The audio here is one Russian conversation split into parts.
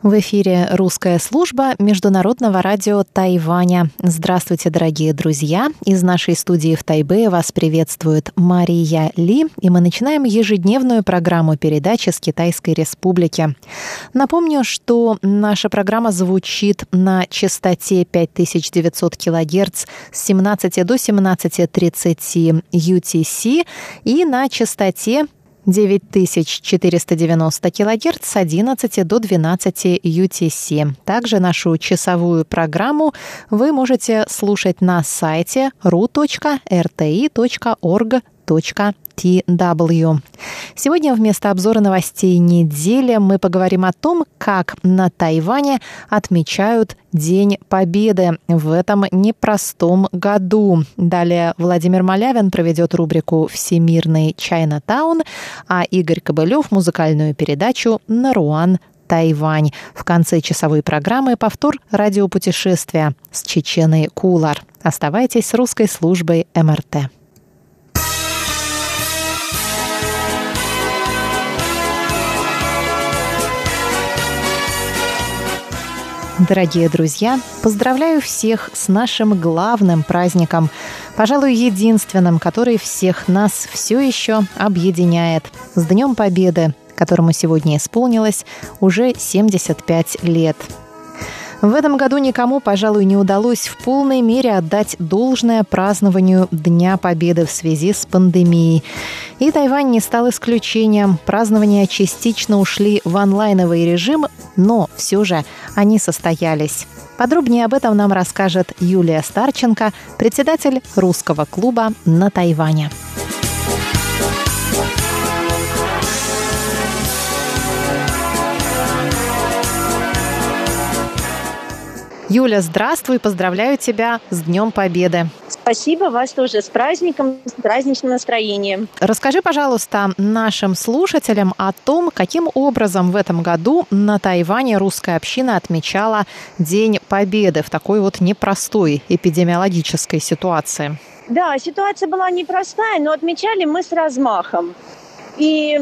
В эфире русская служба Международного радио Тайваня. Здравствуйте, дорогие друзья! Из нашей студии в Тайбе вас приветствует Мария Ли, и мы начинаем ежедневную программу передачи с Китайской Республики. Напомню, что наша программа звучит на частоте 5900 кГц с 17 до 17.30 UTC и на частоте 9490 кГц с 11 до 12 UTC. Также нашу часовую программу вы можете слушать на сайте ru.rti.org TW. Сегодня вместо обзора новостей недели мы поговорим о том, как на Тайване отмечают День Победы в этом непростом году. Далее Владимир Малявин проведет рубрику «Всемирный Чайна-таун», а Игорь Кобылев – музыкальную передачу «Наруан Тайвань. В конце часовой программы повтор радиопутешествия с Чеченой Кулар. Оставайтесь с русской службой МРТ. Дорогие друзья, поздравляю всех с нашим главным праздником, пожалуй, единственным, который всех нас все еще объединяет. С Днем Победы, которому сегодня исполнилось уже 75 лет. В этом году никому, пожалуй, не удалось в полной мере отдать должное празднованию Дня Победы в связи с пандемией. И Тайвань не стал исключением. Празднования частично ушли в онлайновый режим, но все же они состоялись. Подробнее об этом нам расскажет Юлия Старченко, председатель русского клуба на Тайване. Юля, здравствуй, поздравляю тебя с Днем Победы. Спасибо, вас тоже с праздником, с праздничным настроением. Расскажи, пожалуйста, нашим слушателям о том, каким образом в этом году на Тайване русская община отмечала День Победы в такой вот непростой эпидемиологической ситуации. Да, ситуация была непростая, но отмечали мы с размахом. И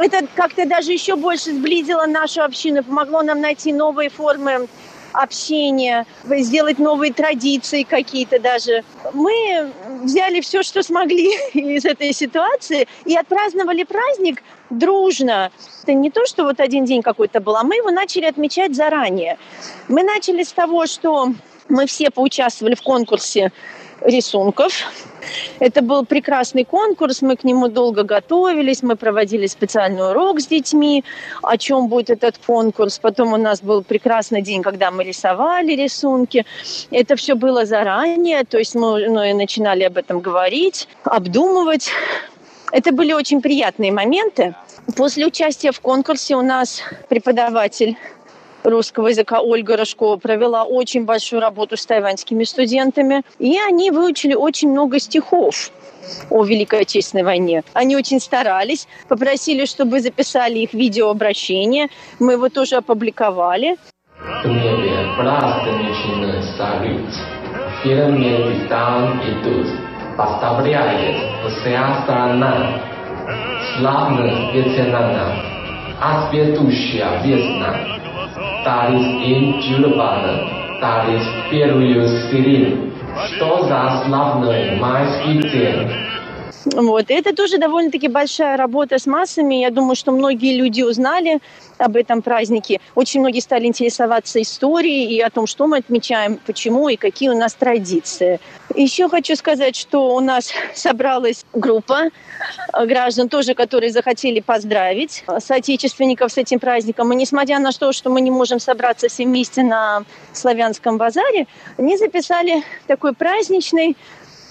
это как-то даже еще больше сблизило нашу общину, помогло нам найти новые формы общения, сделать новые традиции какие-то даже. Мы взяли все, что смогли из этой ситуации и отпраздновали праздник дружно. Это не то, что вот один день какой-то был, а мы его начали отмечать заранее. Мы начали с того, что мы все поучаствовали в конкурсе рисунков. Это был прекрасный конкурс, мы к нему долго готовились, мы проводили специальный урок с детьми, о чем будет этот конкурс. Потом у нас был прекрасный день, когда мы рисовали рисунки. Это все было заранее, то есть мы ну, начинали об этом говорить, обдумывать. Это были очень приятные моменты. После участия в конкурсе у нас преподаватель русского языка Ольга Рожкова провела очень большую работу с тайваньскими студентами, и они выучили очень много стихов о Великой Отечественной войне. Они очень старались, попросили, чтобы записали их видеообращение. Мы его тоже опубликовали. Славная Taris in Julebane, Taris первую сирень. Что за славный майский день? Вот. Это тоже довольно-таки большая работа с массами. Я думаю, что многие люди узнали об этом празднике. Очень многие стали интересоваться историей и о том, что мы отмечаем, почему и какие у нас традиции. Еще хочу сказать, что у нас собралась группа граждан тоже, которые захотели поздравить соотечественников с этим праздником. И несмотря на то, что мы не можем собраться все вместе на славянском базаре, они записали такой праздничный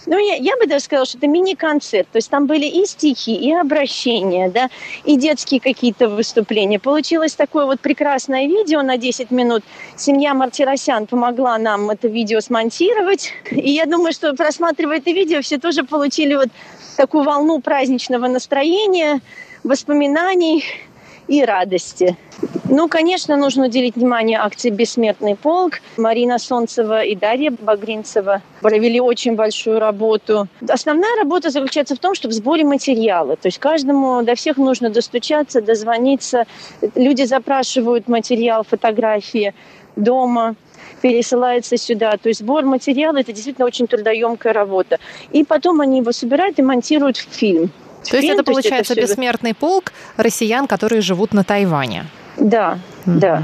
ну, я, я бы даже сказала, что это мини-концерт. То есть там были и стихи, и обращения, да, и детские какие-то выступления. Получилось такое вот прекрасное видео на 10 минут. Семья Мартиросян помогла нам это видео смонтировать. И я думаю, что просматривая это видео, все тоже получили вот такую волну праздничного настроения, воспоминаний и радости. Ну, конечно, нужно уделить внимание акции «Бессмертный полк». Марина Солнцева и Дарья Багринцева провели очень большую работу. Основная работа заключается в том, что в сборе материала. То есть каждому, до всех нужно достучаться, дозвониться. Люди запрашивают материал, фотографии дома пересылается сюда. То есть сбор материала – это действительно очень трудоемкая работа. И потом они его собирают и монтируют в фильм. То есть это, получается, бессмертный полк россиян, которые живут на Тайване? Да, угу. да.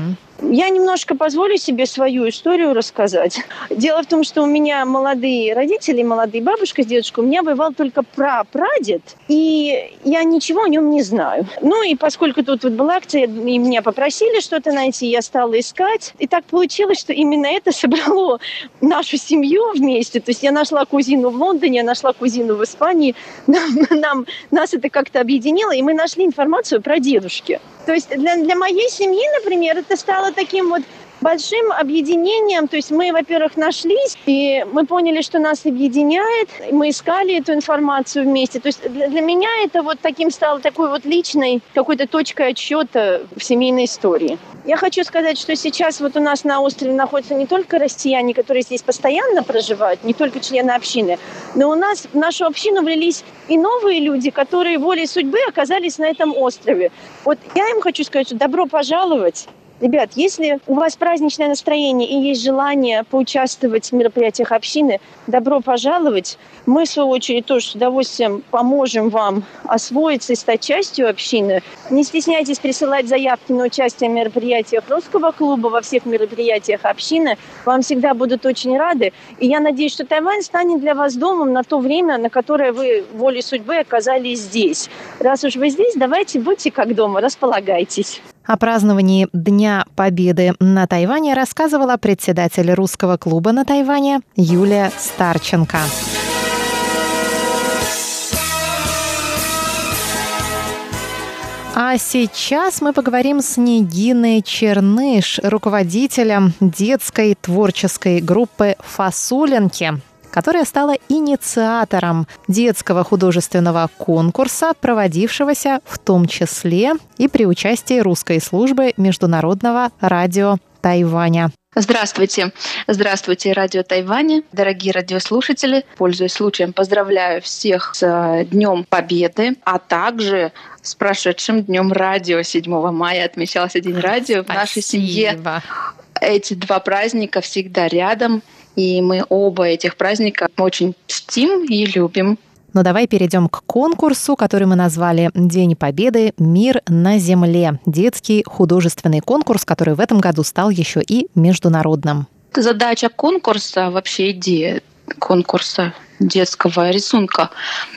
Я немножко позволю себе свою историю рассказать. Дело в том, что у меня молодые родители, молодые бабушка с дедушкой, у меня бывал только прапрадед, и я ничего о нем не знаю. Ну и поскольку тут вот была акция, и меня попросили что-то найти, я стала искать. И так получилось, что именно это собрало нашу семью вместе. То есть я нашла кузину в Лондоне, я нашла кузину в Испании. Нам, нам, нас это как-то объединило, и мы нашли информацию про дедушки. То есть для, для моей семьи, например, это стало таким вот большим объединением. То есть мы, во-первых, нашлись, и мы поняли, что нас объединяет. Мы искали эту информацию вместе. То есть для, для меня это вот таким стало такой вот личной какой-то точкой отсчета в семейной истории. Я хочу сказать, что сейчас вот у нас на острове находятся не только россияне, которые здесь постоянно проживают, не только члены общины, но у нас в нашу общину влились и новые люди, которые волей судьбы оказались на этом острове. Вот я им хочу сказать, что добро пожаловать. Ребят, если у вас праздничное настроение и есть желание поучаствовать в мероприятиях общины, добро пожаловать. Мы, в свою очередь, тоже с удовольствием поможем вам освоиться и стать частью общины. Не стесняйтесь присылать заявки на участие в мероприятиях русского клуба, во всех мероприятиях общины. Вам всегда будут очень рады. И я надеюсь, что Тайвань станет для вас домом на то время, на которое вы волей судьбы оказались здесь. Раз уж вы здесь, давайте будьте как дома, располагайтесь. О праздновании Дня Победы на Тайване рассказывала председатель русского клуба на Тайване Юлия Старченко. А сейчас мы поговорим с Нигиной Черныш, руководителем детской творческой группы «Фасулинки», которая стала инициатором детского художественного конкурса, проводившегося в том числе и при участии русской службы Международного радио Тайваня. Здравствуйте. Здравствуйте, радио Тайваня. Дорогие радиослушатели, пользуясь случаем, поздравляю всех с э, Днем Победы, а также с прошедшим Днем Радио. 7 мая отмечался День радио. Спасибо. В нашей семье эти два праздника всегда рядом. И мы оба этих праздника очень чтим и любим. Но давай перейдем к конкурсу, который мы назвали «День Победы. Мир на Земле». Детский художественный конкурс, который в этом году стал еще и международным. Задача конкурса, вообще идея конкурса детского рисунка,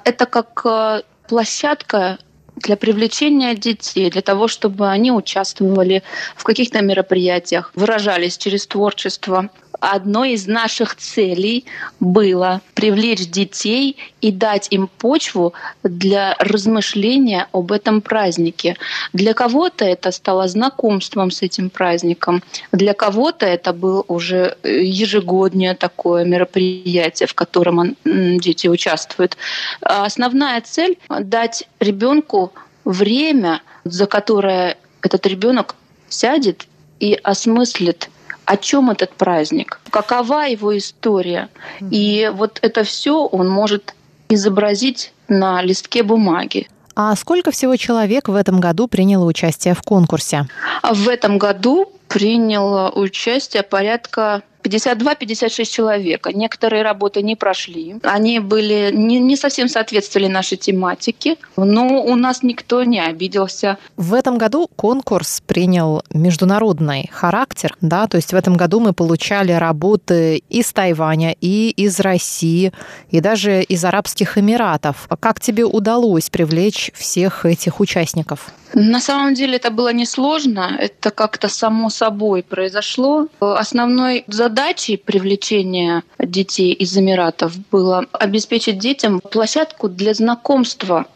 это как э, площадка для привлечения детей, для того, чтобы они участвовали в каких-то мероприятиях, выражались через творчество одной из наших целей было привлечь детей и дать им почву для размышления об этом празднике. Для кого-то это стало знакомством с этим праздником, для кого-то это было уже ежегодное такое мероприятие, в котором дети участвуют. А основная цель — дать ребенку время, за которое этот ребенок сядет и осмыслит о чем этот праздник, какова его история. И вот это все он может изобразить на листке бумаги. А сколько всего человек в этом году приняло участие в конкурсе? В этом году приняло участие порядка 52-56 человек. Некоторые работы не прошли. Они были не, не совсем соответствовали нашей тематике, но у нас никто не обиделся. В этом году конкурс принял международный характер, да, то есть в этом году мы получали работы из Тайваня, и из России, и даже из Арабских Эмиратов. Как тебе удалось привлечь всех этих участников? На самом деле это было несложно, это как-то само собой произошло. Основной задачей привлечения детей из Эмиратов было обеспечить детям площадку для знакомства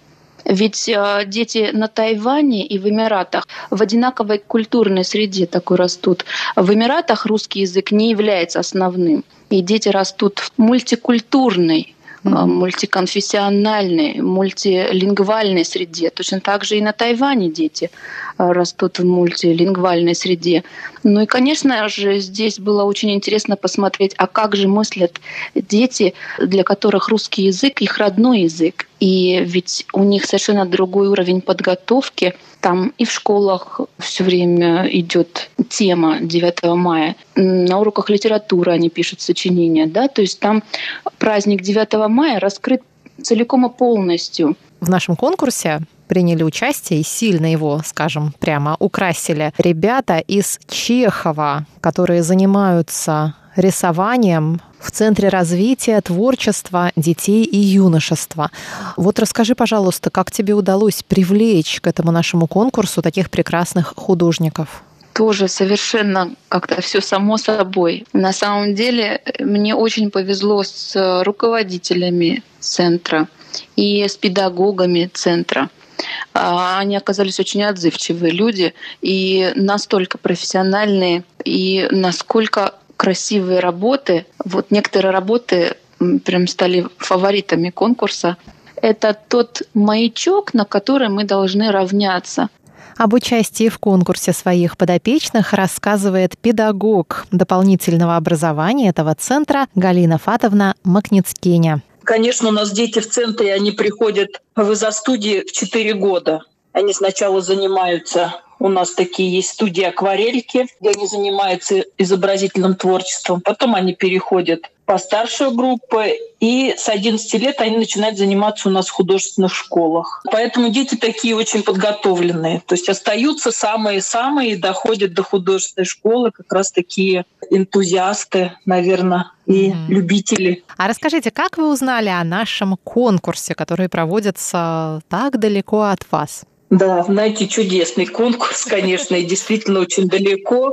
ведь э, дети на Тайване и в Эмиратах в одинаковой культурной среде такой растут. В Эмиратах русский язык не является основным. И дети растут в мультикультурной. Мультиконфессиональной, мультилингвальной среде. Точно так же и на Тайване дети а, растут в мультилингвальной среде. Ну и, конечно же, здесь было очень интересно посмотреть, а как же мыслят дети, для которых русский язык их родной язык. И ведь у них совершенно другой уровень подготовки. Там и в школах все время идет тема 9 мая. На уроках литературы они пишут сочинения. Да? То есть там праздник 9 мая раскрыт целиком и полностью. В нашем конкурсе приняли участие и сильно его, скажем, прямо украсили ребята из Чехова, которые занимаются рисованием в Центре развития творчества детей и юношества. Вот расскажи, пожалуйста, как тебе удалось привлечь к этому нашему конкурсу таких прекрасных художников? тоже совершенно как-то все само собой. На самом деле мне очень повезло с руководителями центра и с педагогами центра. А, они оказались очень отзывчивые люди и настолько профессиональные, и насколько красивые работы. Вот некоторые работы прям стали фаворитами конкурса. Это тот маячок, на который мы должны равняться. Об участии в конкурсе своих подопечных рассказывает педагог дополнительного образования этого центра Галина Фатовна Макницкеня. Конечно, у нас дети в центре, они приходят в изо-студии в 4 года. Они сначала занимаются у нас такие есть студии акварельки, где они занимаются изобразительным творчеством. Потом они переходят по старшую группу, и с 11 лет они начинают заниматься у нас в художественных школах. Поэтому дети такие очень подготовленные. То есть остаются самые-самые и доходят до художественной школы как раз такие энтузиасты, наверное, и mm-hmm. любители. А расскажите, как вы узнали о нашем конкурсе, который проводится так далеко от вас? Да, знаете, чудесный конкурс, конечно, и действительно очень далеко.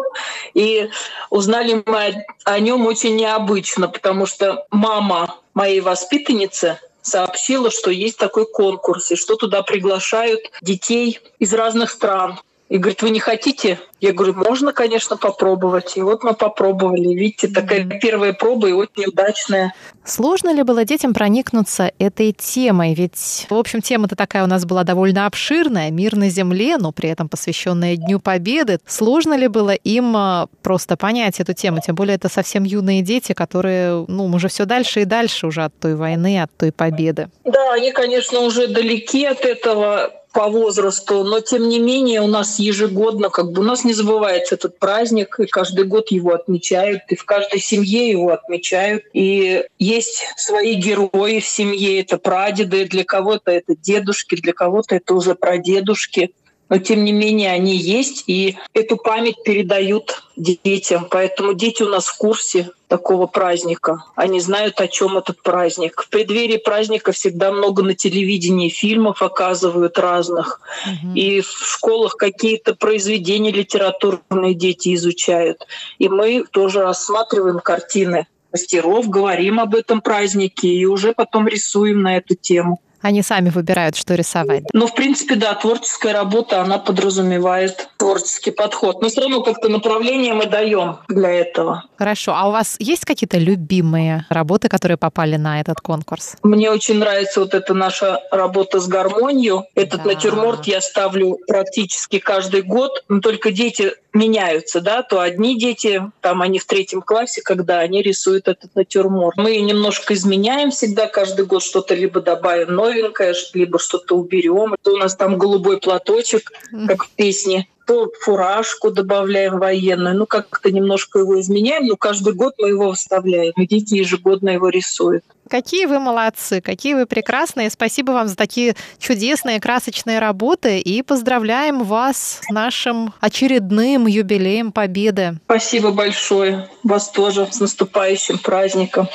И узнали мы о нем очень необычно, потому что мама моей воспитанницы сообщила, что есть такой конкурс, и что туда приглашают детей из разных стран. И говорит, вы не хотите? Я говорю, можно, конечно, попробовать. И вот мы попробовали. Видите, такая первая проба и очень удачная. Сложно ли было детям проникнуться этой темой? Ведь, в общем, тема-то такая у нас была довольно обширная, мир на земле, но при этом посвященная Дню Победы. Сложно ли было им а, просто понять эту тему? Тем более это совсем юные дети, которые, ну, уже все дальше и дальше уже от той войны, от той победы. Да, они, конечно, уже далеки от этого по возрасту, но тем не менее у нас ежегодно, как бы у нас не забывается этот праздник, и каждый год его отмечают, и в каждой семье его отмечают. И есть свои герои в семье, это прадеды, для кого-то это дедушки, для кого-то это уже прадедушки но тем не менее они есть, и эту память передают детям. Поэтому дети у нас в курсе такого праздника. Они знают, о чем этот праздник. В преддверии праздника всегда много на телевидении фильмов оказывают разных. Угу. И в школах какие-то произведения литературные дети изучают. И мы тоже рассматриваем картины мастеров, говорим об этом празднике и уже потом рисуем на эту тему. Они сами выбирают, что рисовать. Ну, в принципе, да, творческая работа, она подразумевает творческий подход. Но все равно как-то направление мы даем для этого. Хорошо. А у вас есть какие-то любимые работы, которые попали на этот конкурс? Мне очень нравится вот эта наша работа с гармонией. Этот да. натюрморт я ставлю практически каждый год. Но только дети меняются, да, то одни дети, там они в третьем классе, когда они рисуют этот натюрморт. Мы немножко изменяем всегда, каждый год что-то либо добавим новенькое, либо что-то уберем. То у нас там голубой платочек, как в песне то фуражку добавляем военную, ну как-то немножко его изменяем, но каждый год мы его выставляем, и дети ежегодно его рисуют. Какие вы молодцы, какие вы прекрасные. Спасибо вам за такие чудесные, красочные работы и поздравляем вас с нашим очередным юбилеем Победы. Спасибо большое. Вас тоже с наступающим праздником.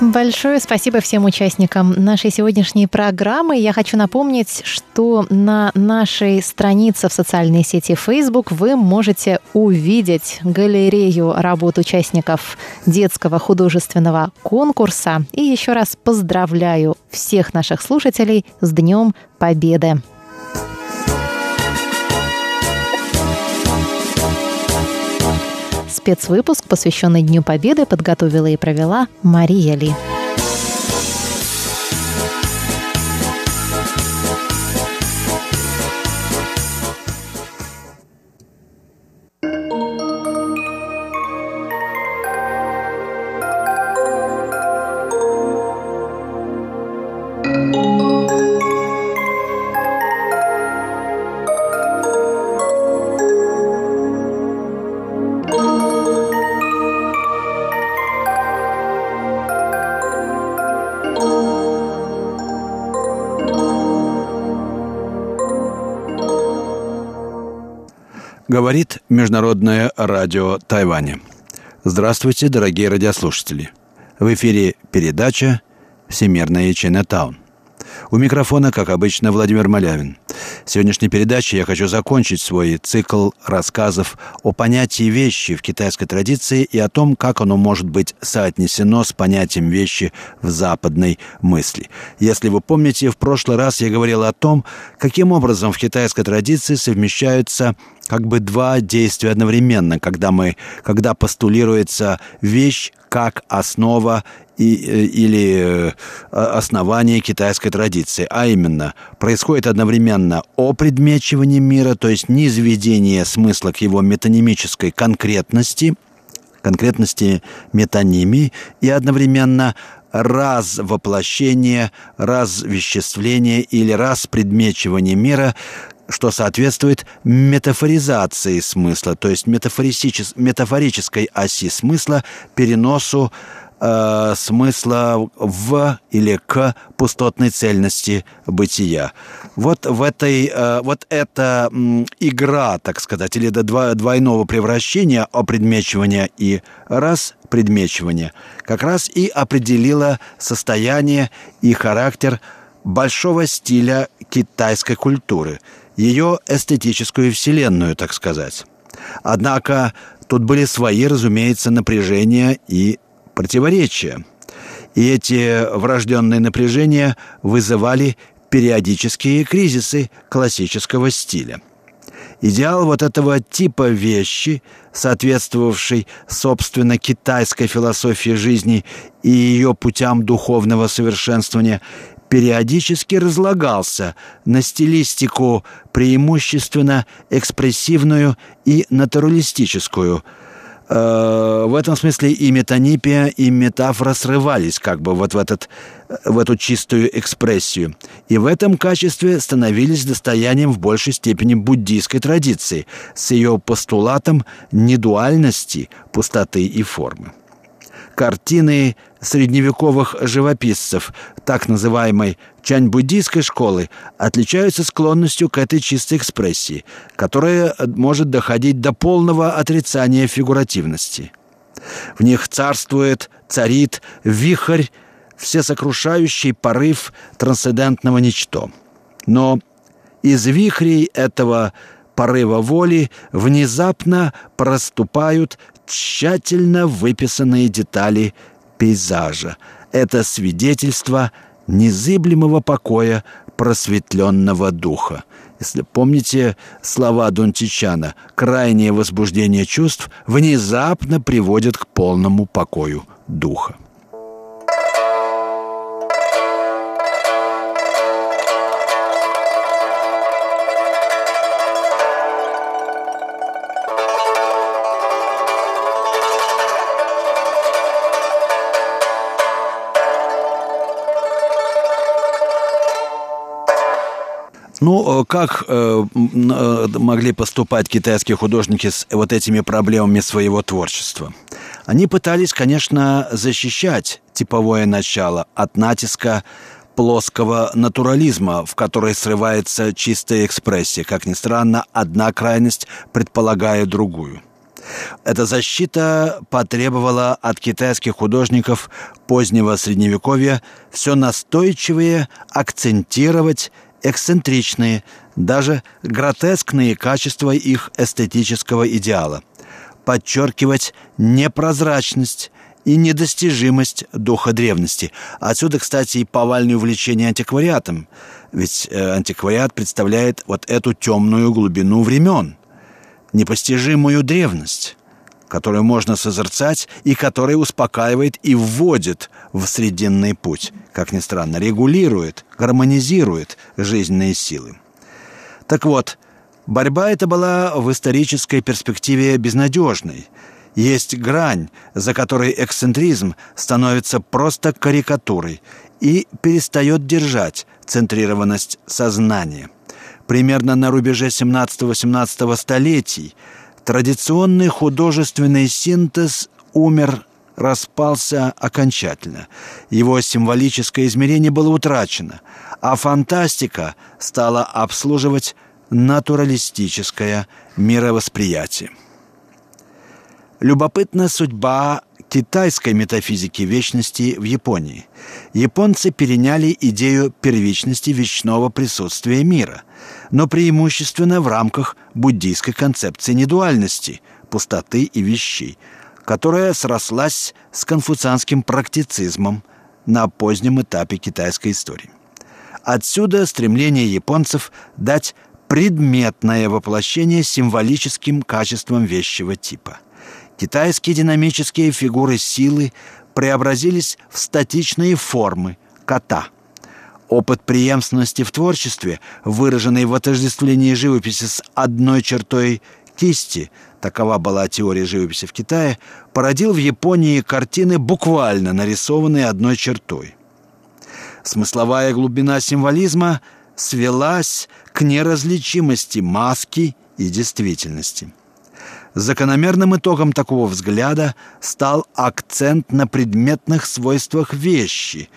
Большое спасибо всем участникам нашей сегодняшней программы. Я хочу напомнить, что на нашей странице в социальной сети Facebook вы можете увидеть галерею работ участников детского художественного конкурса. И еще раз поздравляю всех наших слушателей с Днем Победы! Спецвыпуск, посвященный Дню Победы, подготовила и провела Мария Ли. Говорит Международное радио Тайваня. Здравствуйте, дорогие радиослушатели. В эфире передача «Всемирная Чайнатаун». У микрофона, как обычно, Владимир Малявин. В сегодняшней передаче я хочу закончить свой цикл рассказов о понятии вещи в китайской традиции и о том, как оно может быть соотнесено с понятием вещи в западной мысли. Если вы помните, в прошлый раз я говорил о том, каким образом в китайской традиции совмещаются как бы два действия одновременно, когда мы, когда постулируется вещь как основа и, э, или э, основание китайской традиции. А именно, происходит одновременно опредмечивание мира, то есть низведение смысла к его метанимической конкретности, конкретности метонимии, и одновременно развоплощение, развеществление или распредмечивание мира что соответствует метафоризации смысла, то есть метафорической оси смысла, переносу э, смысла в или к пустотной цельности бытия. Вот в этой, э, вот эта м, игра, так сказать, или до двойного превращения, опредмечивания и распредмечивания, как раз и определила состояние и характер большого стиля китайской культуры – ее эстетическую вселенную, так сказать. Однако тут были свои, разумеется, напряжения и противоречия. И эти врожденные напряжения вызывали периодические кризисы классического стиля. Идеал вот этого типа вещи, соответствовавший, собственно, китайской философии жизни и ее путям духовного совершенствования, периодически разлагался на стилистику преимущественно экспрессивную и натуралистическую. Э, в этом смысле и метанипия, и метафора срывались как бы вот в, этот, в эту чистую экспрессию. И в этом качестве становились достоянием в большей степени буддийской традиции с ее постулатом недуальности, пустоты и формы картины средневековых живописцев, так называемой чань-буддийской школы, отличаются склонностью к этой чистой экспрессии, которая может доходить до полного отрицания фигуративности. В них царствует, царит вихрь, всесокрушающий порыв трансцендентного ничто. Но из вихрей этого порыва воли внезапно проступают тщательно выписанные детали пейзажа. Это свидетельство незыблемого покоя просветленного духа. Если помните слова Донтичана, крайнее возбуждение чувств внезапно приводит к полному покою духа. Ну, э, как э, э, могли поступать китайские художники с вот этими проблемами своего творчества? Они пытались, конечно, защищать типовое начало от натиска плоского натурализма, в который срывается чистая экспрессия. Как ни странно, одна крайность предполагая другую. Эта защита потребовала от китайских художников позднего Средневековья все настойчивее акцентировать эксцентричные, даже гротескные качества их эстетического идеала, подчеркивать непрозрачность и недостижимость духа древности. Отсюда, кстати, и повальное увлечение антиквариатом, ведь э, антиквариат представляет вот эту темную глубину времен, непостижимую древность. которую можно созерцать и которая успокаивает и вводит в срединный путь, как ни странно, регулирует, гармонизирует жизненные силы. Так вот, борьба эта была в исторической перспективе безнадежной. Есть грань, за которой эксцентризм становится просто карикатурой и перестает держать центрированность сознания. Примерно на рубеже 17-18 столетий – Традиционный художественный синтез умер, распался окончательно. Его символическое измерение было утрачено, а фантастика стала обслуживать натуралистическое мировосприятие. Любопытна судьба китайской метафизики вечности в Японии. Японцы переняли идею первичности вечного присутствия мира, но преимущественно в рамках буддийской концепции недуальности, пустоты и вещей, которая срослась с конфуцианским практицизмом на позднем этапе китайской истории. Отсюда стремление японцев дать предметное воплощение символическим качествам вещего типа – Китайские динамические фигуры силы преобразились в статичные формы кота. Опыт преемственности в творчестве, выраженный в отождествлении живописи с одной чертой кисти, такова была теория живописи в Китае, породил в Японии картины, буквально нарисованные одной чертой. Смысловая глубина символизма свелась к неразличимости маски и действительности – Закономерным итогом такого взгляда стал акцент на предметных свойствах вещи,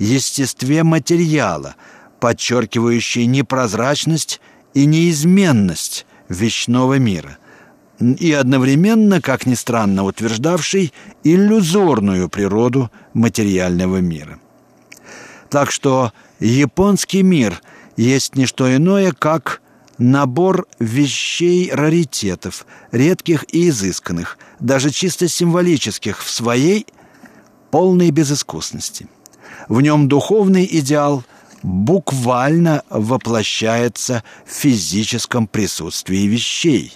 естестве материала, подчеркивающий непрозрачность и неизменность вещного мира, и одновременно, как ни странно, утверждавший иллюзорную природу материального мира. Так что японский мир есть не что иное, как набор вещей раритетов, редких и изысканных, даже чисто символических в своей полной безыскусности. В нем духовный идеал буквально воплощается в физическом присутствии вещей.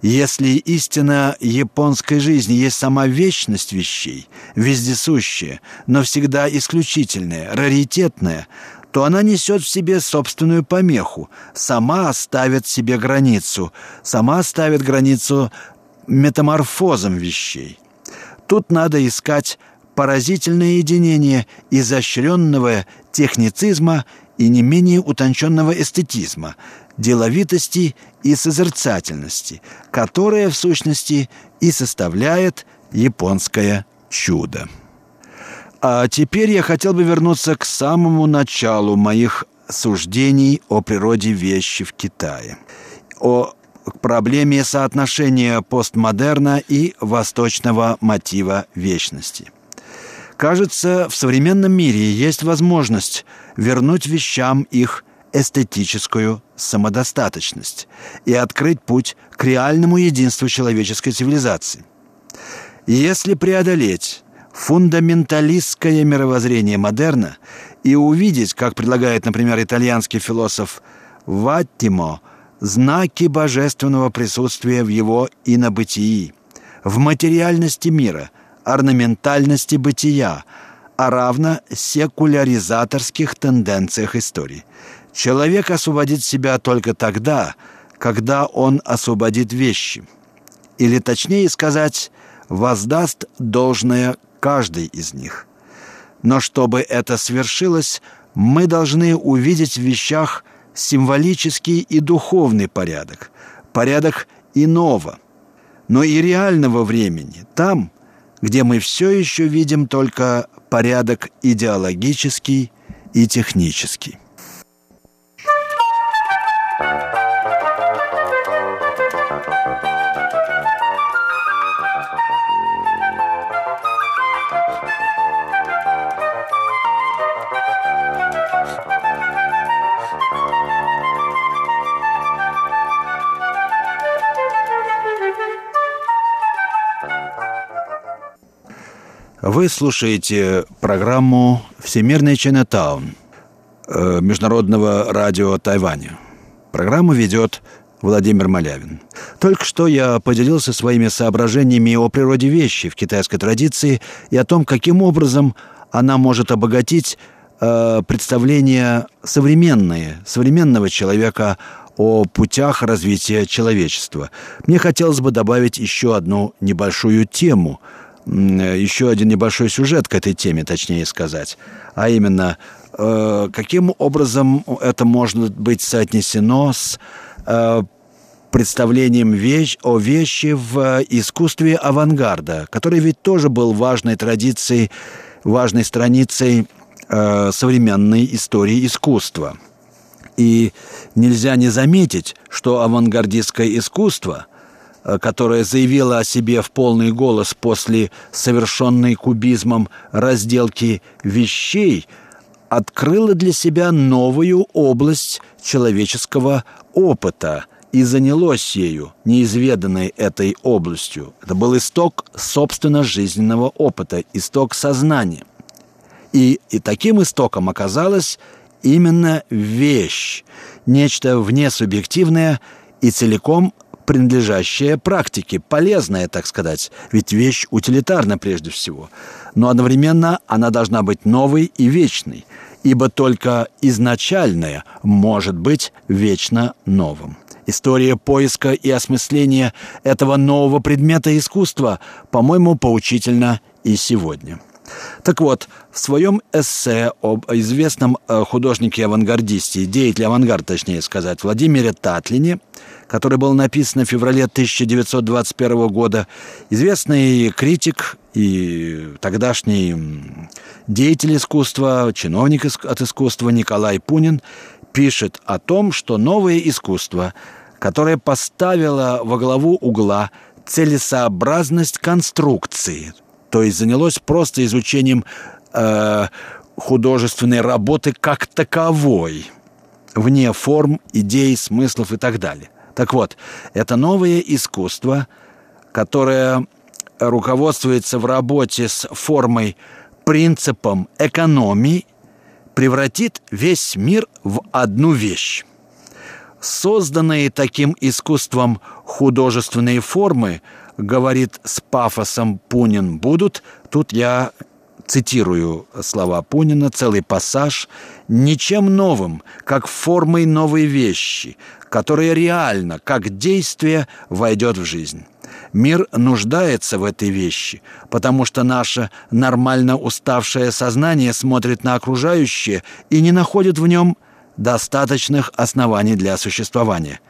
Если истина японской жизни есть сама вечность вещей, вездесущая, но всегда исключительная, раритетная, то она несет в себе собственную помеху, сама ставит себе границу, сама ставит границу метаморфозом вещей. Тут надо искать поразительное единение изощренного техницизма и не менее утонченного эстетизма, деловитости и созерцательности, которая, в сущности, и составляет японское чудо. А теперь я хотел бы вернуться к самому началу моих суждений о природе вещи в Китае, о проблеме соотношения постмодерна и восточного мотива вечности. Кажется, в современном мире есть возможность вернуть вещам их эстетическую самодостаточность и открыть путь к реальному единству человеческой цивилизации. Если преодолеть фундаменталистское мировоззрение модерна и увидеть, как предлагает, например, итальянский философ Ваттимо, знаки божественного присутствия в его инобытии, в материальности мира, орнаментальности бытия, а равно секуляризаторских тенденциях истории. Человек освободит себя только тогда, когда он освободит вещи. Или точнее сказать, воздаст должное каждый из них. Но чтобы это свершилось, мы должны увидеть в вещах символический и духовный порядок, порядок иного, но и реального времени, там, где мы все еще видим только порядок идеологический и технический. Вы слушаете программу «Всемирный Чайнатаун» э, Международного радио Тайваня. Программу ведет Владимир Малявин. Только что я поделился своими соображениями о природе вещи в китайской традиции и о том, каким образом она может обогатить э, представления современные, современного человека о путях развития человечества. Мне хотелось бы добавить еще одну небольшую тему, еще один небольшой сюжет к этой теме, точнее сказать, а именно, э, каким образом это может быть соотнесено с э, представлением вещь, о вещи в искусстве авангарда, который ведь тоже был важной традицией, важной страницей э, современной истории искусства. И нельзя не заметить, что авангардистское искусство, э, которое заявило о себе в полный голос после совершенной кубизмом разделки вещей, открыло для себя новую область человеческого опыта и занялось ею, неизведанной этой областью. Это был исток собственно жизненного опыта, исток сознания. И, и таким истоком оказалась именно вещь, нечто внесубъективное и целиком принадлежащее практике, полезное, так сказать, ведь вещь утилитарна прежде всего. Но одновременно она должна быть новой и вечной, ибо только изначальное может быть вечно новым. История поиска и осмысления этого нового предмета искусства, по-моему, поучительна и сегодня. Так вот, в своем эссе об известном э, художнике-авангардисте, деятеле авангарда, точнее сказать, Владимире Татлине, который был написан в феврале 1921 года, известный критик и тогдашний деятель искусства, чиновник от искусства Николай Пунин пишет о том, что новое искусство, которое поставило во главу угла целесообразность конструкции – то есть занялось просто изучением э, художественной работы как таковой, вне форм, идей, смыслов и так далее. Так вот, это новое искусство, которое руководствуется в работе с формой, принципом экономии, превратит весь мир в одну вещь. Созданные таким искусством художественные формы – говорит с пафосом Пунин, будут, тут я цитирую слова Пунина, целый пассаж, ничем новым, как формой новой вещи, которая реально, как действие, войдет в жизнь. Мир нуждается в этой вещи, потому что наше нормально уставшее сознание смотрит на окружающее и не находит в нем достаточных оснований для существования –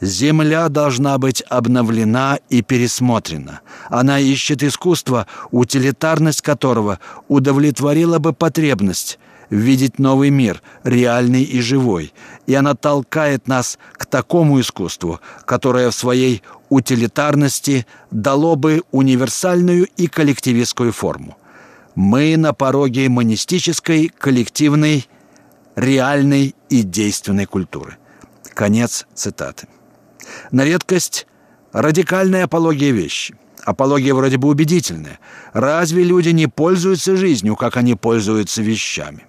Земля должна быть обновлена и пересмотрена. Она ищет искусство, утилитарность которого удовлетворила бы потребность видеть новый мир, реальный и живой. И она толкает нас к такому искусству, которое в своей утилитарности дало бы универсальную и коллективистскую форму. Мы на пороге монистической, коллективной, реальной и действенной культуры. Конец цитаты. На редкость радикальная апология вещи. Апология вроде бы убедительная. Разве люди не пользуются жизнью, как они пользуются вещами?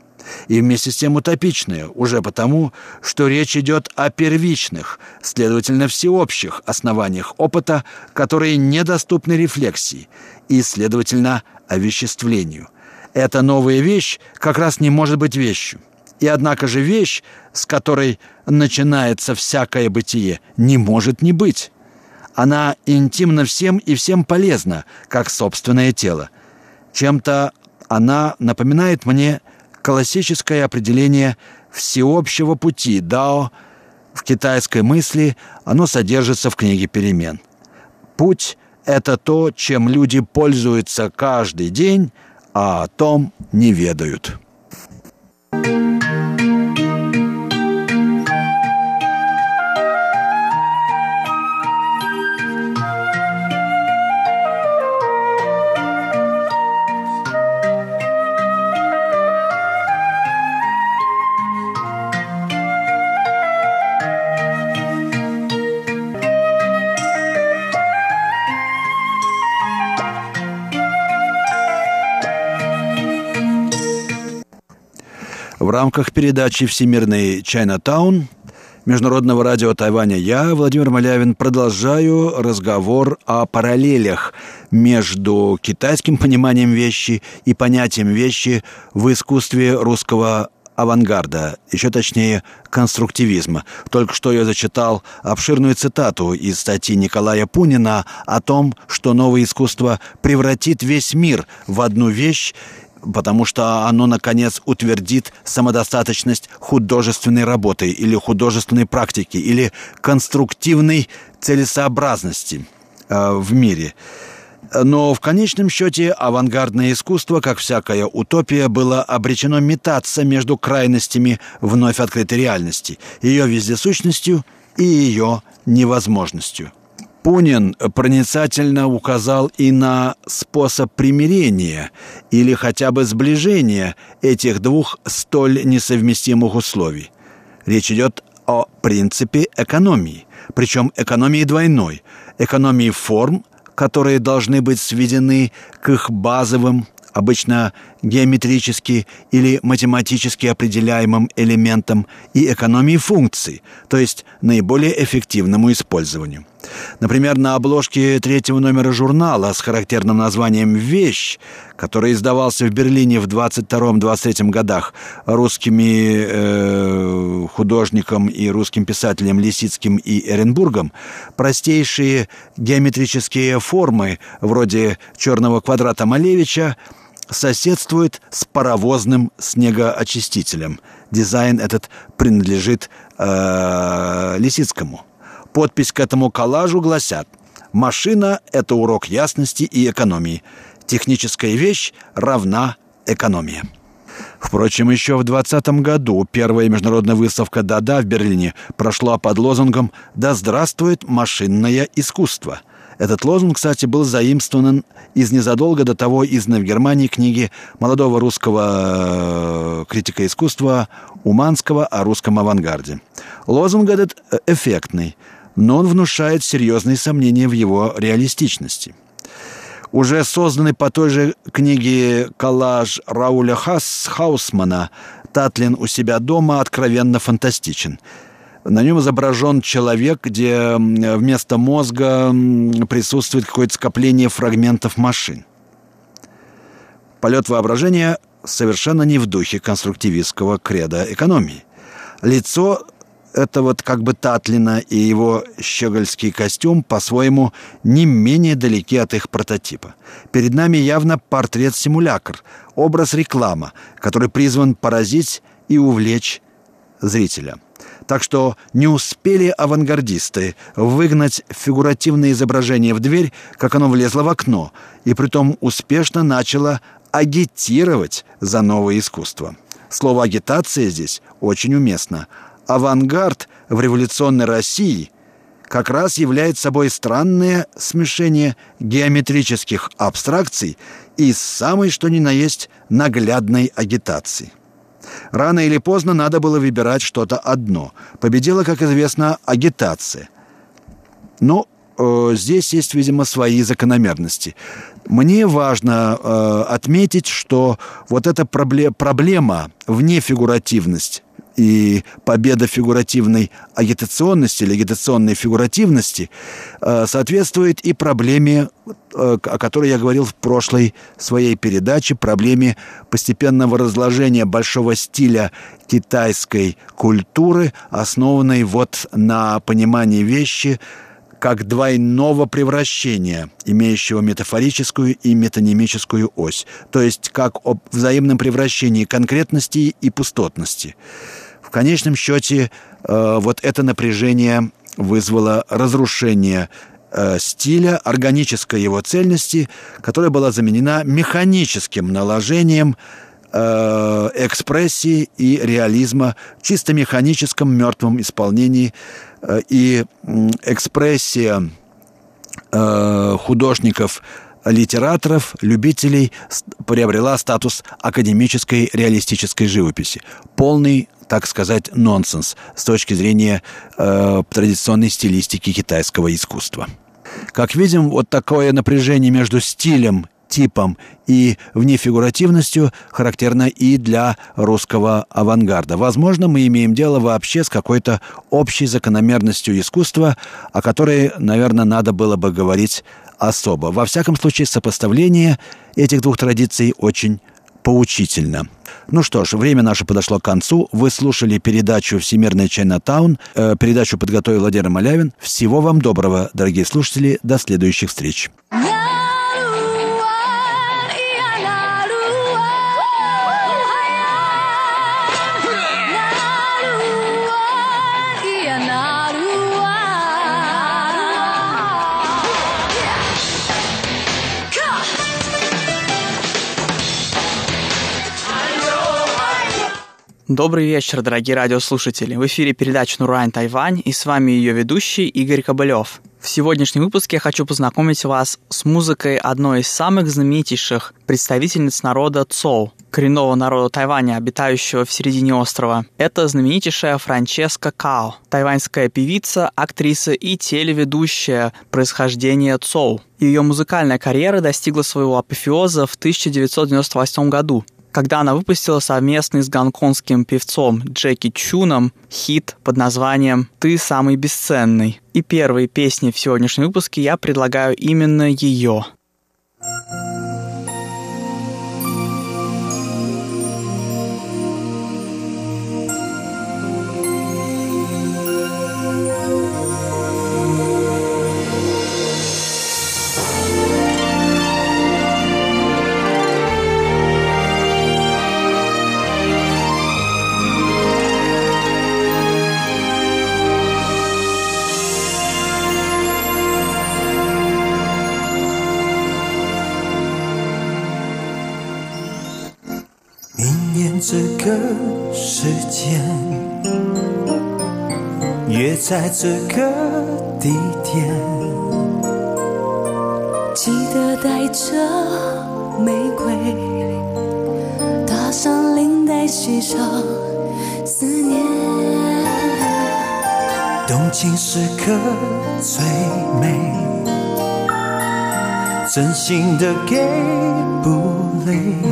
И вместе с тем утопичная, уже потому, что речь идет о первичных, следовательно, всеобщих основаниях опыта, которые недоступны рефлексии, и, следовательно, овеществлению. Эта новая вещь как раз не может быть вещью. И однако же вещь, с которой начинается всякое бытие, не может не быть. Она интимна всем и всем полезна, как собственное тело. Чем-то она напоминает мне классическое определение всеобщего пути Дао в китайской мысли, оно содержится в книге «Перемен». Путь – это то, чем люди пользуются каждый день, а о том не ведают. В рамках передачи «Всемирный Чайнатаун» Международного радио Тайваня я, Владимир Малявин, продолжаю разговор о параллелях между китайским пониманием вещи и понятием вещи в искусстве русского авангарда, еще точнее конструктивизма. Только что я зачитал обширную цитату из статьи Николая Пунина о том, что новое искусство превратит весь мир в одну вещь, потому что оно, наконец, утвердит самодостаточность художественной работы или художественной практики или конструктивной целесообразности э, в мире. Но в конечном счете авангардное искусство, как всякая утопия, было обречено метаться между крайностями вновь открытой реальности, ее вездесущностью и ее невозможностью. Пунин проницательно указал и на способ примирения или хотя бы сближения этих двух столь несовместимых условий. Речь идет о принципе экономии, причем экономии двойной, экономии форм которые должны быть сведены к их базовым, обычно геометрически или математически определяемым элементам и экономии функций, то есть наиболее эффективному использованию. Например, на обложке третьего номера журнала с характерным названием «Вещь», который издавался в Берлине в 22-23 годах русскими э, художником и русским писателем Лисицким и Эренбургом, простейшие геометрические формы, вроде черного квадрата Малевича, соседствуют с паровозным снегоочистителем. Дизайн этот принадлежит э, Лисицкому – Подпись к этому коллажу гласят «Машина – это урок ясности и экономии. Техническая вещь равна экономии». Впрочем, еще в 2020 году первая международная выставка «Дада» в Берлине прошла под лозунгом «Да здравствует машинное искусство». Этот лозунг, кстати, был заимствован из незадолго до того изданной в Германии книги молодого русского э, критика искусства Уманского о русском авангарде. Лозунг этот э, эффектный – но он внушает серьезные сомнения в его реалистичности. Уже созданный по той же книге коллаж Рауля Хас Хаусмана «Татлин у себя дома» откровенно фантастичен. На нем изображен человек, где вместо мозга присутствует какое-то скопление фрагментов машин. Полет воображения совершенно не в духе конструктивистского креда экономии. Лицо это вот как бы Татлина и его щегольский костюм по-своему не менее далеки от их прототипа. Перед нами явно портрет-симулякр, образ реклама, который призван поразить и увлечь зрителя. Так что не успели авангардисты выгнать фигуративное изображение в дверь, как оно влезло в окно, и притом успешно начало агитировать за новое искусство. Слово «агитация» здесь очень уместно – авангард в революционной России как раз является собой странное смешение геометрических абстракций и самой что ни на есть наглядной агитации. Рано или поздно надо было выбирать что-то одно. Победила, как известно, агитация. Но э, здесь есть, видимо, свои закономерности. Мне важно э, отметить, что вот эта пробле- проблема вне фигуративность и победа фигуративной агитационности или агитационной фигуративности э, соответствует и проблеме, э, о которой я говорил в прошлой своей передаче, проблеме постепенного разложения большого стиля китайской культуры, основанной вот на понимании вещи как двойного превращения, имеющего метафорическую и метанимическую ось, то есть как о взаимном превращении конкретности и пустотности. В конечном счете э, вот это напряжение вызвало разрушение э, стиля, органической его цельности, которая была заменена механическим наложением э, экспрессии и реализма в чисто механическом мертвом исполнении и экспрессия художников литераторов, любителей приобрела статус академической реалистической живописи. Полный так сказать, нонсенс с точки зрения э, традиционной стилистики китайского искусства. Как видим, вот такое напряжение между стилем типом и внефигуративностью характерна и для русского авангарда. Возможно, мы имеем дело вообще с какой-то общей закономерностью искусства, о которой, наверное, надо было бы говорить особо. Во всяком случае, сопоставление этих двух традиций очень поучительно. Ну что ж, время наше подошло к концу. Вы слушали передачу «Всемирная Чайнатаун». Э, передачу подготовил Владимир Малявин. Всего вам доброго, дорогие слушатели. До следующих встреч. Добрый вечер, дорогие радиослушатели. В эфире передача Нурайн Тайвань и с вами ее ведущий Игорь Кобылев. В сегодняшнем выпуске я хочу познакомить вас с музыкой одной из самых знаменитейших представительниц народа Цоу, коренного народа Тайваня, обитающего в середине острова. Это знаменитейшая Франческа Као, тайваньская певица, актриса и телеведущая происхождения Цоу. Ее музыкальная карьера достигла своего апофеоза в 1998 году, когда она выпустила совместный с гонконгским певцом Джеки Чуном хит под названием «Ты самый бесценный». И первые песни в сегодняшнем выпуске я предлагаю именно ее. 个时间，约在这个地点，记得带着玫瑰，搭上领带，系上思念。动情时刻最美，真心的给不累。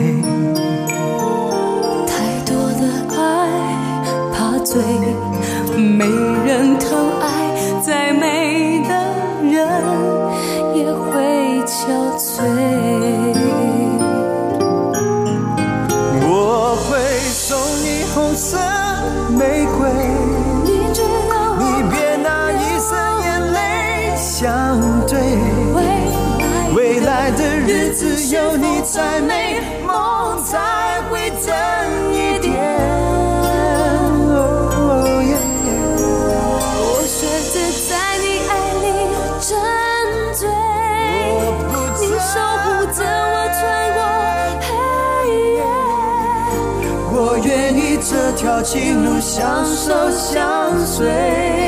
对。未来的日子有你才美梦才会真一点我选择在你爱里沉醉。你守护着我穿过黑夜。我愿意这条情路相守相随。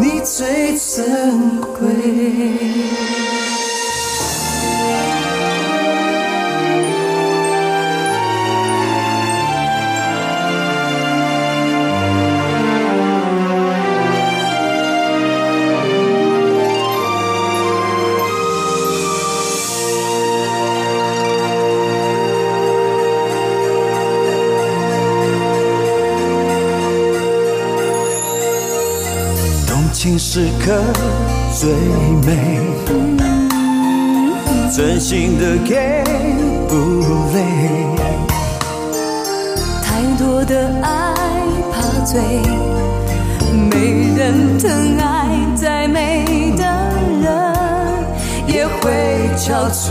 你最珍贵。时刻最美，真心的给不累。太多的爱怕醉，没人疼爱，再美的人也会憔悴。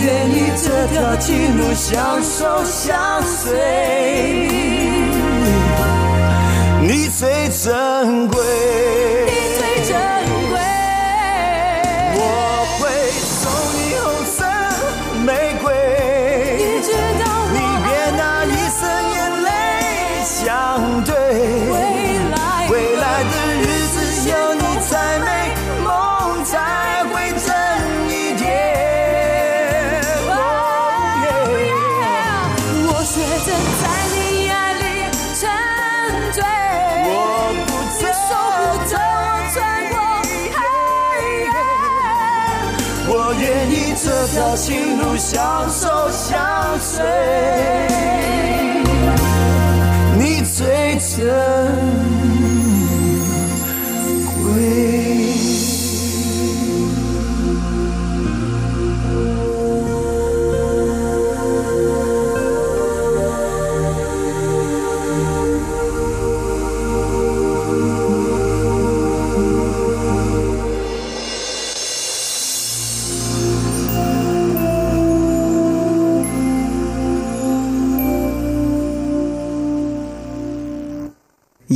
愿意这条情路相守相随，你最珍贵。憔悴你最真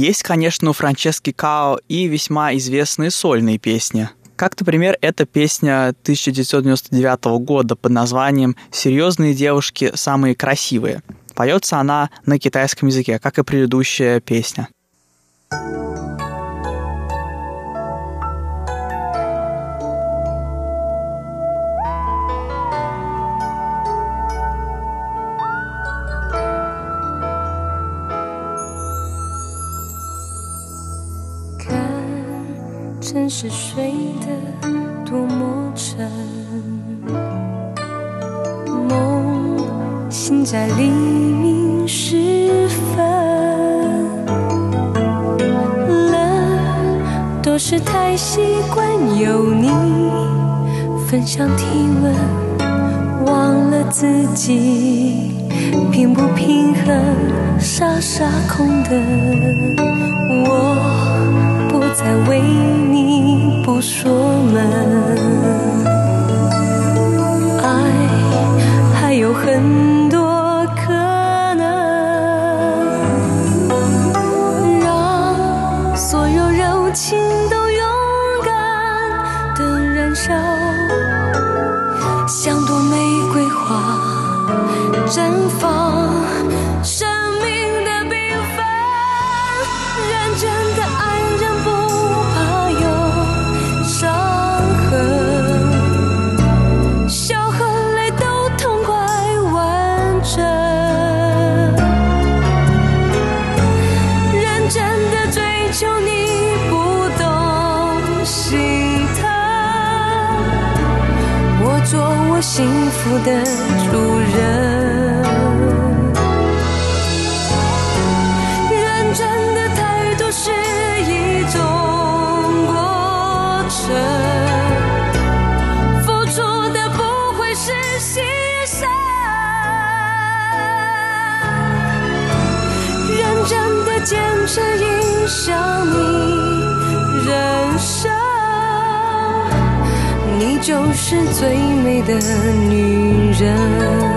Есть, конечно, у Франчески Као и весьма известные сольные песни. Как, например, эта песня 1999 года под названием «Серьезные девушки самые красивые». Поется она на китайском языке, как и предыдущая песня. 真是睡得多么沉，梦醒在黎明时分，冷都是太习惯有你分享体温，忘了自己平不平衡，傻傻空等我。在为你不锁门，爱还有很多可能，让所有柔情都勇敢的燃烧，像朵玫瑰花绽放。福就是最美的女人。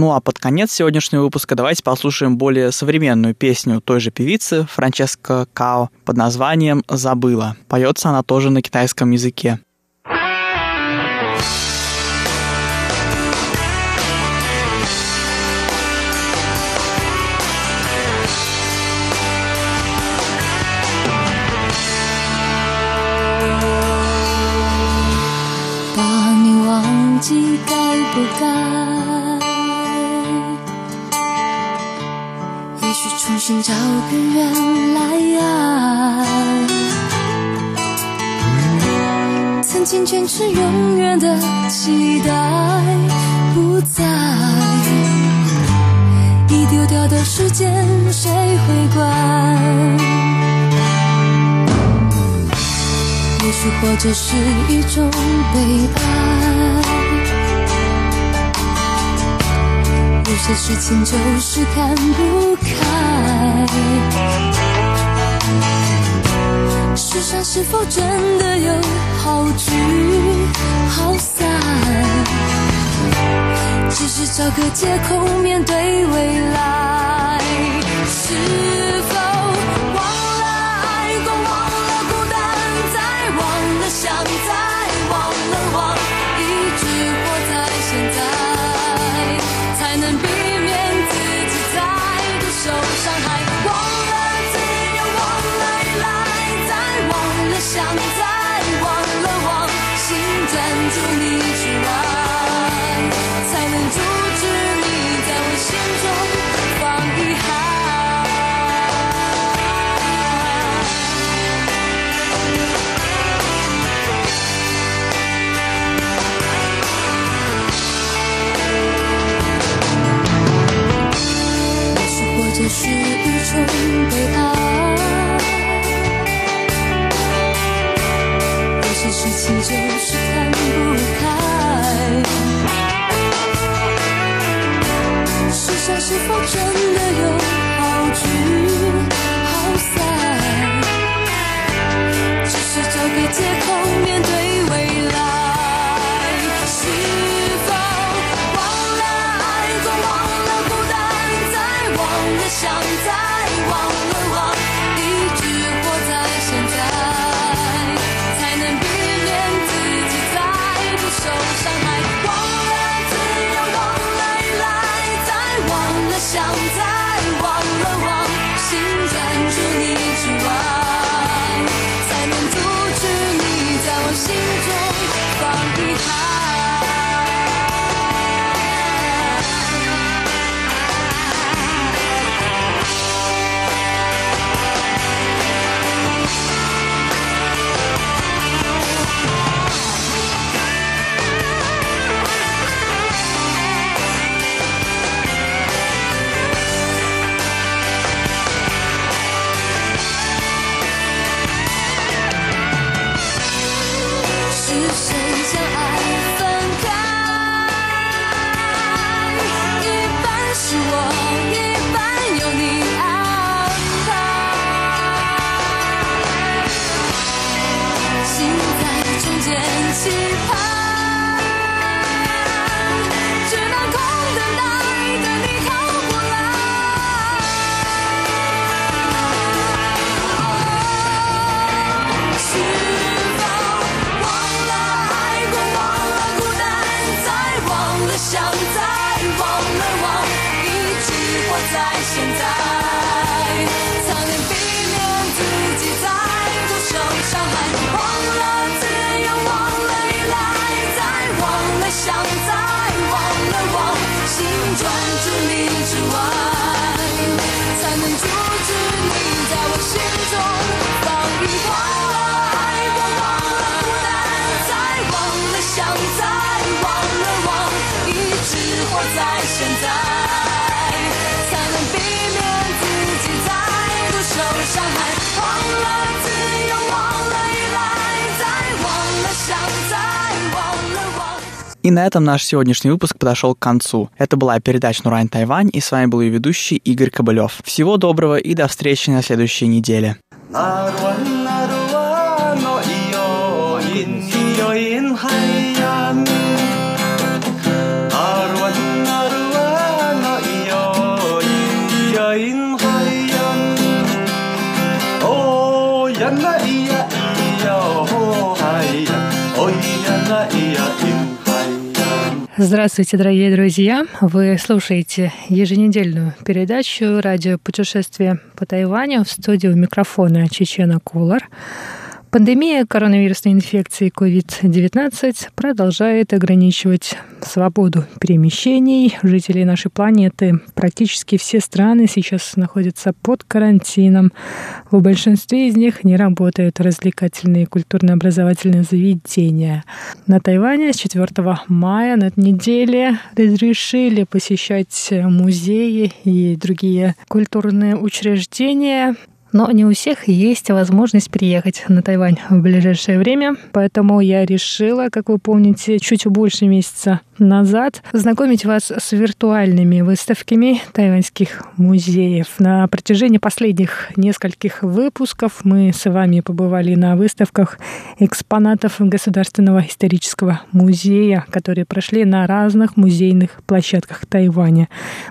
Ну а под конец сегодняшнего выпуска давайте послушаем более современную песню той же певицы Франческо Као под названием «Забыла». Поется она тоже на китайском языке. 寻找个原来爱，曾经坚持永远的期待不在，已丢掉的时间谁会管？也许活着是一种悲哀。些事情就是看不开，世上是否真的有好聚好散？只是找个借口面对未来，是否 see на этом наш сегодняшний выпуск подошел к концу. Это была передача Нурайн Тайвань, и с вами был ее ведущий Игорь Кобылев. Всего доброго и до встречи на следующей неделе. 呀 Здравствуйте, дорогие друзья! Вы слушаете еженедельную передачу «Радио путешествия по Тайваню» в студии у микрофона Чечена Кулар. Пандемия коронавирусной инфекции COVID-19 продолжает ограничивать свободу перемещений жителей нашей планеты. Практически все страны сейчас находятся под карантином. В большинстве из них не работают развлекательные и культурно-образовательные заведения. На Тайване с 4 мая на этой неделе разрешили посещать музеи и другие культурные учреждения но не у всех есть возможность приехать на Тайвань в ближайшее время, поэтому я решила, как вы помните, чуть больше месяца назад знакомить вас с виртуальными выставками тайваньских музеев. На протяжении последних нескольких выпусков мы с вами побывали на выставках экспонатов Государственного исторического музея, которые прошли на разных музейных площадках Тайваня.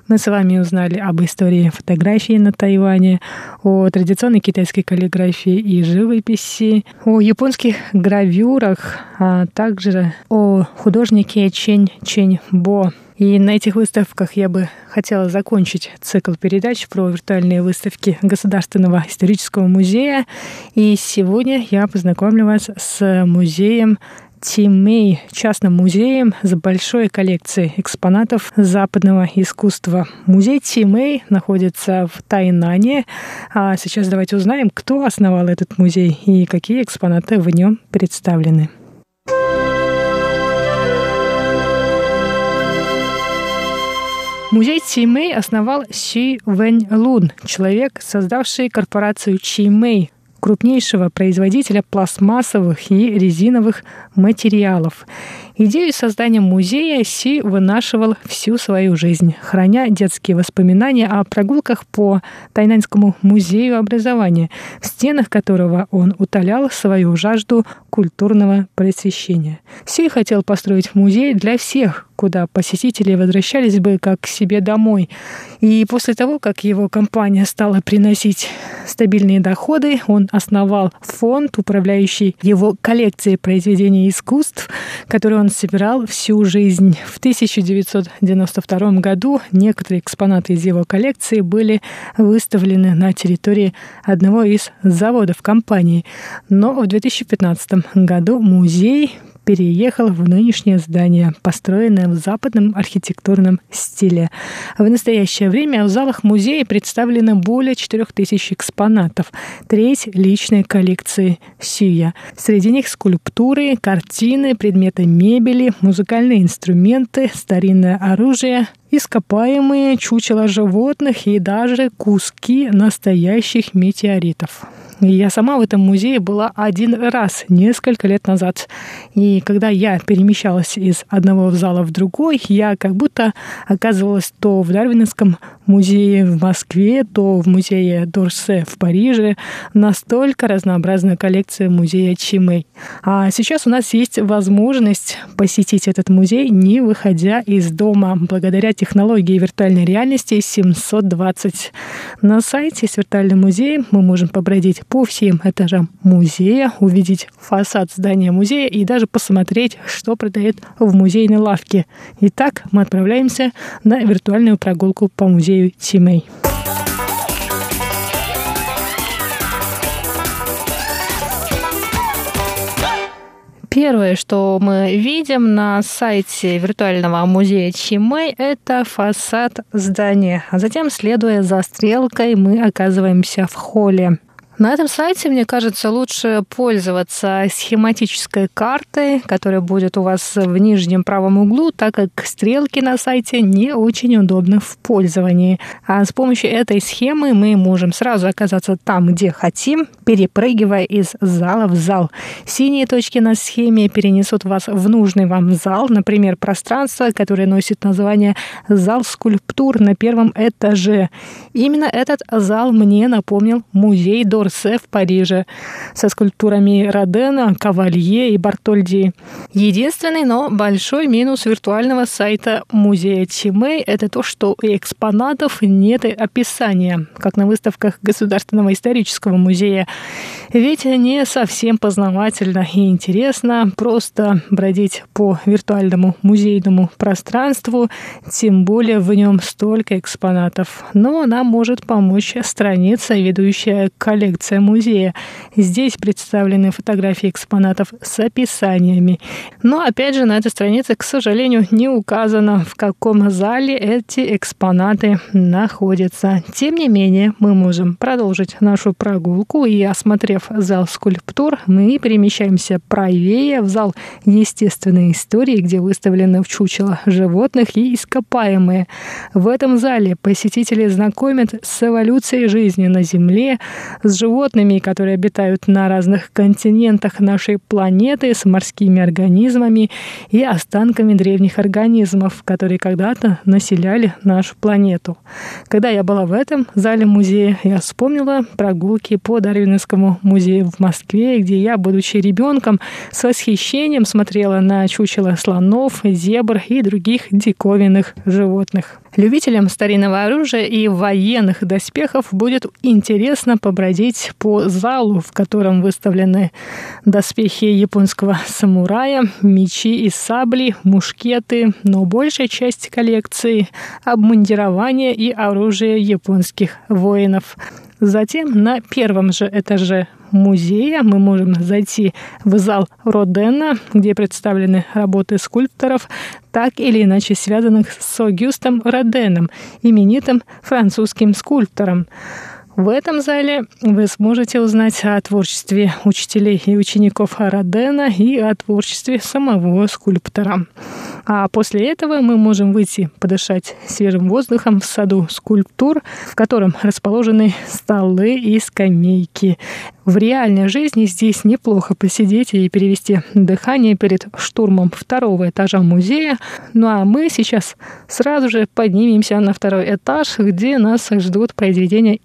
Мы с вами узнали об истории фотографии на Тайване, о традиционной китайской каллиграфии и живописи, о японских гравюрах, а также о художнике Чень Чень Бо. И на этих выставках я бы хотела закончить цикл передач про виртуальные выставки Государственного исторического музея. И сегодня я познакомлю вас с музеем Тимей, частным музеем с большой коллекцией экспонатов западного искусства. Музей Тимей находится в Тайнане. А сейчас давайте узнаем, кто основал этот музей и какие экспонаты в нем представлены. Музей Чимэй основал Си Вэнь Лун, человек, создавший корпорацию Чимэй, крупнейшего производителя пластмассовых и резиновых материалов. Идею создания музея Си вынашивал всю свою жизнь, храня детские воспоминания о прогулках по Тайнаньскому музею образования, в стенах которого он утолял свою жажду культурного просвещения. Си хотел построить музей для всех, куда посетители возвращались бы как к себе домой. И после того, как его компания стала приносить стабильные доходы, он основал фонд, управляющий его коллекцией произведений искусств, который он собирал всю жизнь. В 1992 году некоторые экспонаты из его коллекции были выставлены на территории одного из заводов компании. Но в 2015 году музей переехал в нынешнее здание, построенное в западном архитектурном стиле. В настоящее время в залах музея представлены более 4000 экспонатов, треть личной коллекции Сия. Среди них скульптуры, картины, предметы мебели, музыкальные инструменты, старинное оружие, ископаемые чучела животных и даже куски настоящих метеоритов. Я сама в этом музее была один раз, несколько лет назад. И когда я перемещалась из одного зала в другой, я как будто оказывалась то в Дарвиновском музее в Москве, то в музее Дорсе в Париже. Настолько разнообразная коллекция музея Чимэй. А сейчас у нас есть возможность посетить этот музей, не выходя из дома, благодаря технологии виртуальной реальности 720. На сайте с виртуальным музеем мы можем побродить по всем этажам музея, увидеть фасад здания музея и даже посмотреть, что продает в музейной лавке. Итак, мы отправляемся на виртуальную прогулку по музею Тимей. Первое, что мы видим на сайте виртуального музея Чимэй, это фасад здания. А затем, следуя за стрелкой, мы оказываемся в холле. На этом сайте, мне кажется, лучше пользоваться схематической картой, которая будет у вас в нижнем правом углу, так как стрелки на сайте не очень удобны в пользовании. А с помощью этой схемы мы можем сразу оказаться там, где хотим, перепрыгивая из зала в зал. Синие точки на схеме перенесут вас в нужный вам зал, например, пространство, которое носит название «Зал скульптур» на первом этаже. Именно этот зал мне напомнил музей Дор Орсе в Париже со скульптурами Родена, Кавалье и Бартольди. Единственный, но большой минус виртуального сайта музея Чимей – это то, что у экспонатов нет описания, как на выставках Государственного исторического музея. Ведь не совсем познавательно и интересно просто бродить по виртуальному музейному пространству, тем более в нем столько экспонатов. Но нам может помочь страница, ведущая коллекция музея. Здесь представлены фотографии экспонатов с описаниями. Но, опять же, на этой странице, к сожалению, не указано, в каком зале эти экспонаты находятся. Тем не менее, мы можем продолжить нашу прогулку и, осмотрев зал скульптур, мы перемещаемся правее в зал естественной истории, где выставлены в чучело животных и ископаемые. В этом зале посетители знакомят с эволюцией жизни на Земле, с животными, которые обитают на разных континентах нашей планеты, с морскими организмами и останками древних организмов, которые когда-то населяли нашу планету. Когда я была в этом зале музея, я вспомнила прогулки по Дарвиновскому музею в Москве, где я, будучи ребенком, с восхищением смотрела на чучело слонов, зебр и других диковинных животных. Любителям старинного оружия и военных доспехов будет интересно побродить по залу, в котором выставлены доспехи японского самурая, мечи и сабли, мушкеты, но большая часть коллекции – обмундирование и оружие японских воинов. Затем на первом же этаже музея мы можем зайти в зал Родена, где представлены работы скульпторов, так или иначе связанных с Огюстом Роденом, именитым французским скульптором. В этом зале вы сможете узнать о творчестве учителей и учеников Родена и о творчестве самого скульптора. А после этого мы можем выйти подышать свежим воздухом в саду скульптур, в котором расположены столы и скамейки. В реальной жизни здесь неплохо посидеть и перевести дыхание перед штурмом второго этажа музея. Ну а мы сейчас сразу же поднимемся на второй этаж, где нас ждут произведения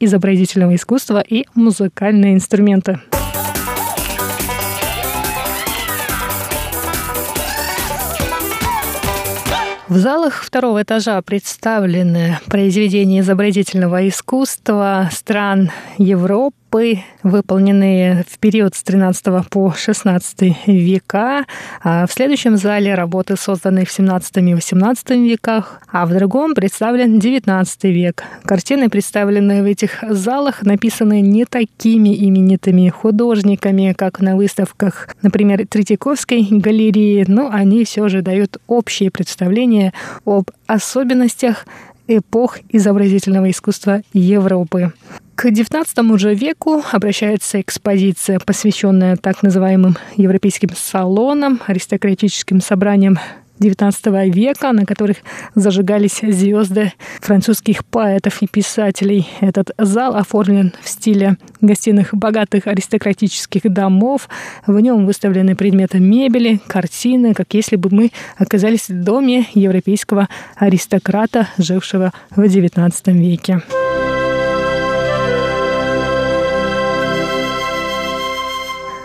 изобразительного искусства и музыкальные инструменты. В залах второго этажа представлены произведения изобразительного искусства стран Европы, столпы, выполненные в период с 13 по 16 века. А в следующем зале работы, созданные в 17 и 18 веках, а в другом представлен 19 век. Картины, представленные в этих залах, написаны не такими именитыми художниками, как на выставках, например, Третьяковской галереи, но они все же дают общее представление об особенностях эпох изобразительного искусства Европы. К XIX же веку обращается экспозиция, посвященная так называемым европейским салонам, аристократическим собраниям XIX века, на которых зажигались звезды французских поэтов и писателей. Этот зал оформлен в стиле гостиных богатых аристократических домов. В нем выставлены предметы мебели, картины, как если бы мы оказались в доме европейского аристократа, жившего в XIX веке.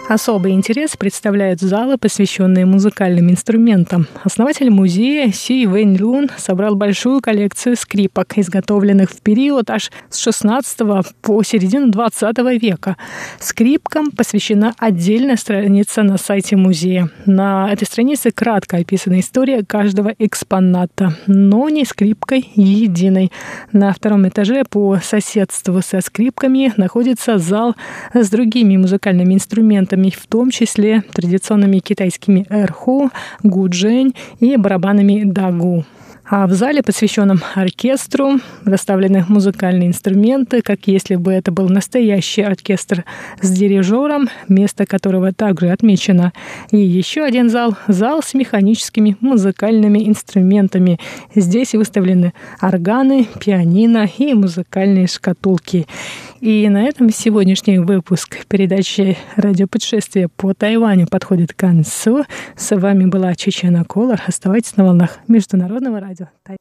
Особый интерес представляют залы, посвященные музыкальным инструментам. Основатель музея Си Вэнь Лун собрал большую коллекцию скрипок, изготовленных в период аж с 16 по середину 20 века. Скрипкам посвящена отдельная страница на сайте музея. На этой странице кратко описана история каждого экспоната, но не скрипкой единой. На втором этаже по соседству со скрипками находится зал с другими музыкальными инструментами, инструментами, в том числе традиционными китайскими эрху, гуджень и барабанами дагу. А в зале, посвященном оркестру, расставлены музыкальные инструменты, как если бы это был настоящий оркестр с дирижером, место которого также отмечено. И еще один зал – зал с механическими музыкальными инструментами. Здесь выставлены органы, пианино и музыкальные шкатулки. И на этом сегодняшний выпуск передачи «Радиопутешествие по Тайваню» подходит к концу. С вами была Чечена Колор. Оставайтесь на волнах Международного радио. 对